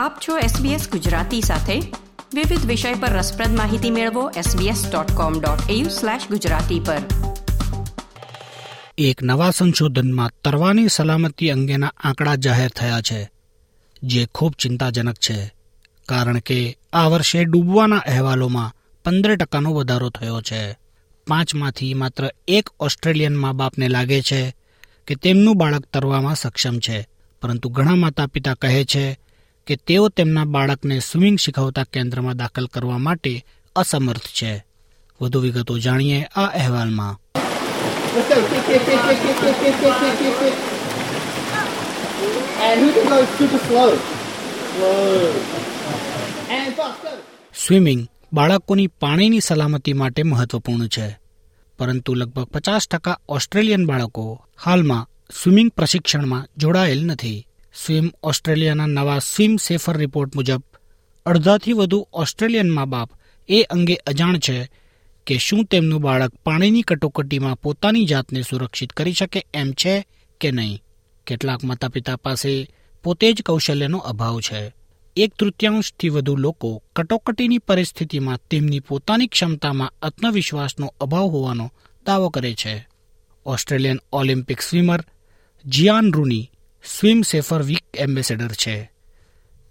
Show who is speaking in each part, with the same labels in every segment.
Speaker 1: આપ છો SBS ગુજરાતી સાથે. વિવિધ વિષય પર રસપ્રદ માહિતી મેળવો sbs.com.au/gujarati પર.
Speaker 2: એક નવા સંશોધનમાં તરવાની સલામતી અંગેના આંકડા જાહેર થયા છે, જે ખૂબ ચિંતાજનક છે, કારણ કે આ વર્ષે ડૂબવાના અહેવાલોમાં પંદર ટકાનો વધારો થયો છે. પાંચમાંથી માત્ર એક ઓસ્ટ્રેલિયન મા બાપને લાગે છે કે તેમનું બાળક તરવામાં સક્ષમ છે, પરંતુ ઘણા માતા પિતા કહે છે કે તેઓ તેમના બાળકને સ્વિમિંગ શીખવતા કેન્દ્રમાં દાખલ કરવા માટે અસમર્થ છે. વધુ વિગતો જાણીએ આ અહેવાલમાં. સ્વિમિંગ બાળકોની પાણીની સલામતી માટે મહત્વપૂર્ણ છે. પરંતુ લગભગ પચાસ ટકા ઓસ્ટ્રેલિયન બાળકો હાલમાં સ્વિમિંગ પ્રશિક્ષણમાં જોડાયેલ નથી. સ્વિમ ઓસ્ટ્રેલિયાના નવા સ્વિમ સેફર રિપોર્ટ મુજબ, અડધાથી વધુ ઓસ્ટ્રેલિયન મા બાપ એ અંગે અજાણ છે કે શું તેમનું બાળક પાણીની કટોકટીમાં પોતાની જાતને સુરક્ષિત કરી શકે એમ છે કે નહીં. કેટલાક માતા પિતા પાસે પોતે જ કૌશલ્યનો અભાવ છે. એક તૃતીયાંશથી વધુ લોકો કટોકટીની પરિસ્થિતિમાં તેમની પોતાની ક્ષમતામાં આત્મવિશ્વાસનો અભાવ હોવાનો દાવો કરે છે. Australian Olympic swimmer Giaan Rooney swim safer week ambassador છે.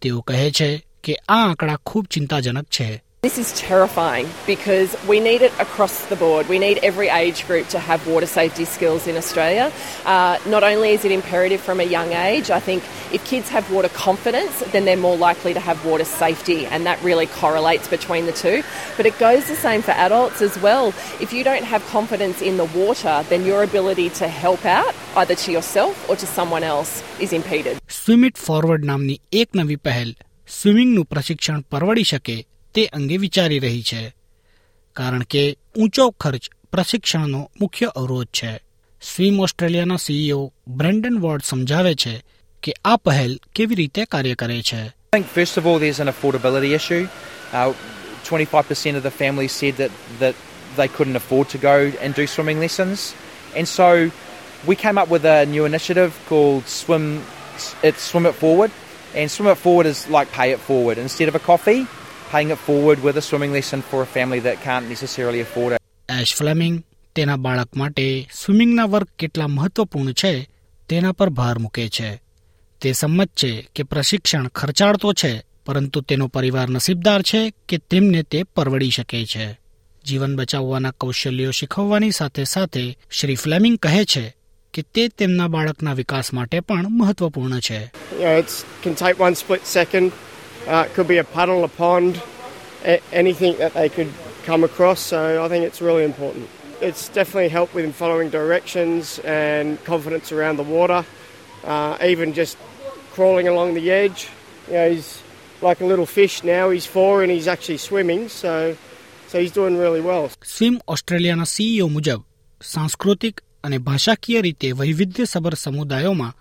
Speaker 2: તેઓ કહે છે કે આ આંકડા ખૂબ ચિંતાજનક છે.
Speaker 3: This is terrifying because we need it across the board. We need every age group to have water safety skills in Australia. Uh, not only is it imperative from a young age, I think if kids have water confidence, then they're more likely to have water safety, and that really correlates between the two. But it goes the same for adults as well. If you don't have confidence in the water, then your ability to help out, either to yourself or to someone else, is impeded.
Speaker 2: Swim it forward, Namni. એક pahel. Swimming nu prashikshan parvadi શકે તે અંગે વિચારી રહી છે કારણ કે ઊંચો ખર્ચ પ્રશિક્ષણનો મુખ્ય અવરોધ છે સ્વિમ ઓસ્ટ્રેલિયાના સીઈઓ બ્રેન્ડન વોર્ડ સમજાવે છે કે આ પહેલ કેવી રીતે કાર્ય કરે છે
Speaker 4: I think first of all there's an affordability issue. Uh, 25% of the families said that, that they couldn't afford to go and do swimming lessons. And so we came up with a new initiative called Swim it's Swim It Forward. And Swim It Forward is like pay it forward. Instead of a coffee, paying it forward with a swimming lesson for a family that can't necessarily afford it.
Speaker 2: Ash Fleming તેના બાળક માટે સ્વિમિંગના વર્ગ કેટલા મહત્વપૂર્ણ છે તેના પર ભાર મૂકે છે. તે સંમત છે કે પ્રશિક્ષણ ખર્ચાળ તો છે પરંતુ તેનો પરિવાર નસીબદાર છે કે તેમને તે પરવડી શકે છે. જીવન બચાવવાના કૌશલ્યો શીખવવાની સાથે સાથે શ્રી ફ્લેમિંગ કહે છે કે તે તેમના બાળકના વિકાસ માટે પણ મહત્વપૂર્ણ છે.
Speaker 5: Uh, it could be a puddle, a pond, a- anything that they could come across. So I think it's really important. It's definitely helped with following directions and confidence around the water. Uh, even just crawling along the edge, you know, he's like a little fish now. He's four and he's actually swimming, so so he's doing really well.
Speaker 2: Swim ઓસ્ટ્રેલિયાના CEO મુજબ સાંસ્કૃતિક અને ભાષાકીય રીતે વૈવિધ્યસભર સમુદાયોમાં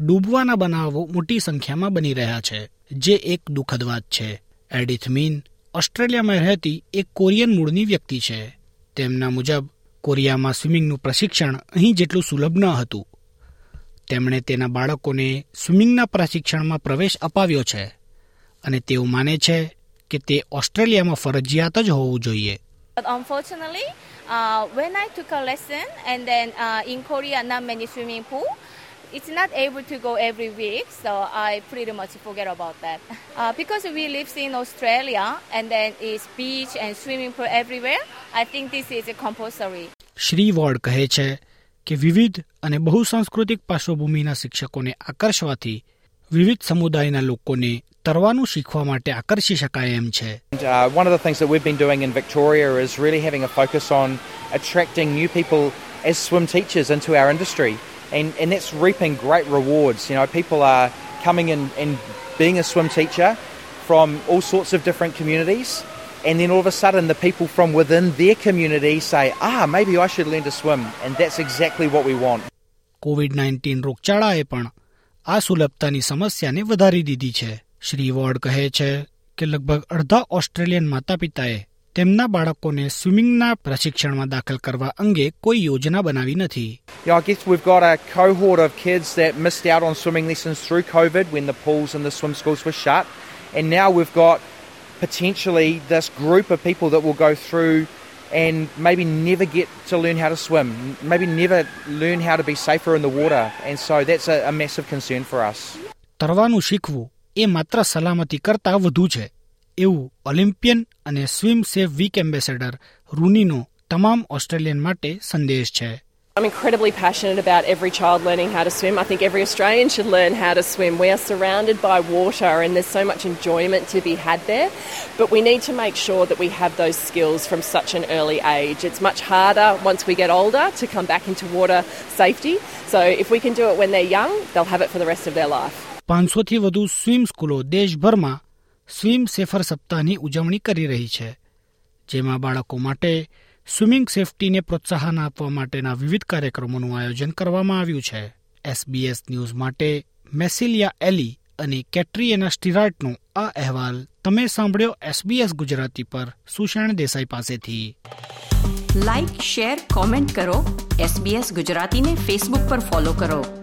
Speaker 2: ડૂબવાના બનાવો મોટી સંખ્યામાં બની રહ્યા છે જે એક દુઃખદ વાત છે. એડિથ મીન ઓસ્ટ્રેલિયામાં રહેતી એક કોરિયન મૂળની વ્યક્તિ છે. તેમના મુજબ કોરિયામાં સ્વિમિંગનું પ્રશિક્ષણ અહીં જેટલું સુલભ ન હતું. તેમણે તેના બાળકોને સ્વિમિંગના પ્રશિક્ષણમાં પ્રવેશ અપાવ્યો છે અને તેઓ માને છે કે તે ઓસ્ટ્રેલિયામાં ફરજિયાત જ હોવું જોઈએ.
Speaker 6: But unfortunately, uh, when I took a lesson, and then uh, in Korea, not it's not able to go every week, so I pretty much forget about that. Uh, because we live in Australia, and then it's beach and swimming pool everywhere, I think this is a compulsory.
Speaker 2: Shri Ward કહે છે કે વિવિધ અને બહુસાંસ્કૃતિક પાર્શ્વભૂમિના શિક્ષકોને આકર્ષવાથી વિવિધ સમુદાયના લોકોને તરવાનું શીખવા માટે આકર્ષી શકાય એમ છે
Speaker 4: uh, one of the things that we've been doing in Victoria is really having a focus on attracting new people as swim teachers into our industry. And, and that's reaping great rewards. You know, people are coming in and being a swim teacher from all sorts of different communities. And then all of a sudden, the people from within their community say, ah, maybe I should learn to swim. And that's exactly what we want.
Speaker 2: Covid nineteen રોગચાળાએ પણ આ સુલભતાની સમસ્યાને વધારી દીધી છે Shri Ward કહે છે કે લગભગ અડધા ઓસ્ટ્રેલિયન માતા પિતાએ તેમના બાળકોને સ્વિમિંગના પ્રશિક્ષણમાં દાખલ કરવા અંગે કોઈ યોજના બનાવી નથી
Speaker 4: Yeah, I guess we've got a cohort of kids that missed out on swimming lessons through COVID when the pools and the swim schools were shut. And now we've got potentially this group of people that will go through and maybe never get to learn how to swim, maybe never learn how to be safer in the water. And so that's a, a massive concern for us.
Speaker 2: તરવાનું શીખવું એ માત્ર સલામતી કરતા વધુ છે એવું Olympian અને swim safe week ambassador રૂનીનો તમામ ઓસ્ટ્રેલિયન માટે સંદેશ છે
Speaker 3: I'm incredibly passionate about every child learning how to swim. I think every Australian should learn how to swim. We are surrounded by water and there's so much enjoyment to be had there, but we need to make sure that we have those skills from such an early age. It's much harder once we get older to come back into water safety. So if we can do it when they're young, they'll have it for the rest of their life.
Speaker 2: 500 થી વધુ swim સ્કૂલો દેશભરમાં swim safer સપ્તાહની ઉજવણી કરી રહી છે, જેમાં બાળકો માટે સ્વિમિંગ સેફટીને પ્રોત્સાહન આપવા માટેના વિવિધ કાર્યક્રમોનું આયોજન કરવામાં આવ્યું છે. એસબીએસ ન્યૂઝ માટે મેસિલિયા એલી અને કેટ્રીએના સ્ટીરાર્ટનો આ અહેવાલ તમે સાંભળ્યો એસબીએસ ગુજરાતી પર સુષેણ દેસાઈ પાસેથી.
Speaker 1: લાઇક શેર કોમેન્ટ કરો એસબીએસ ગુજરાતીને ફેસબુક પર ફોલો કરો.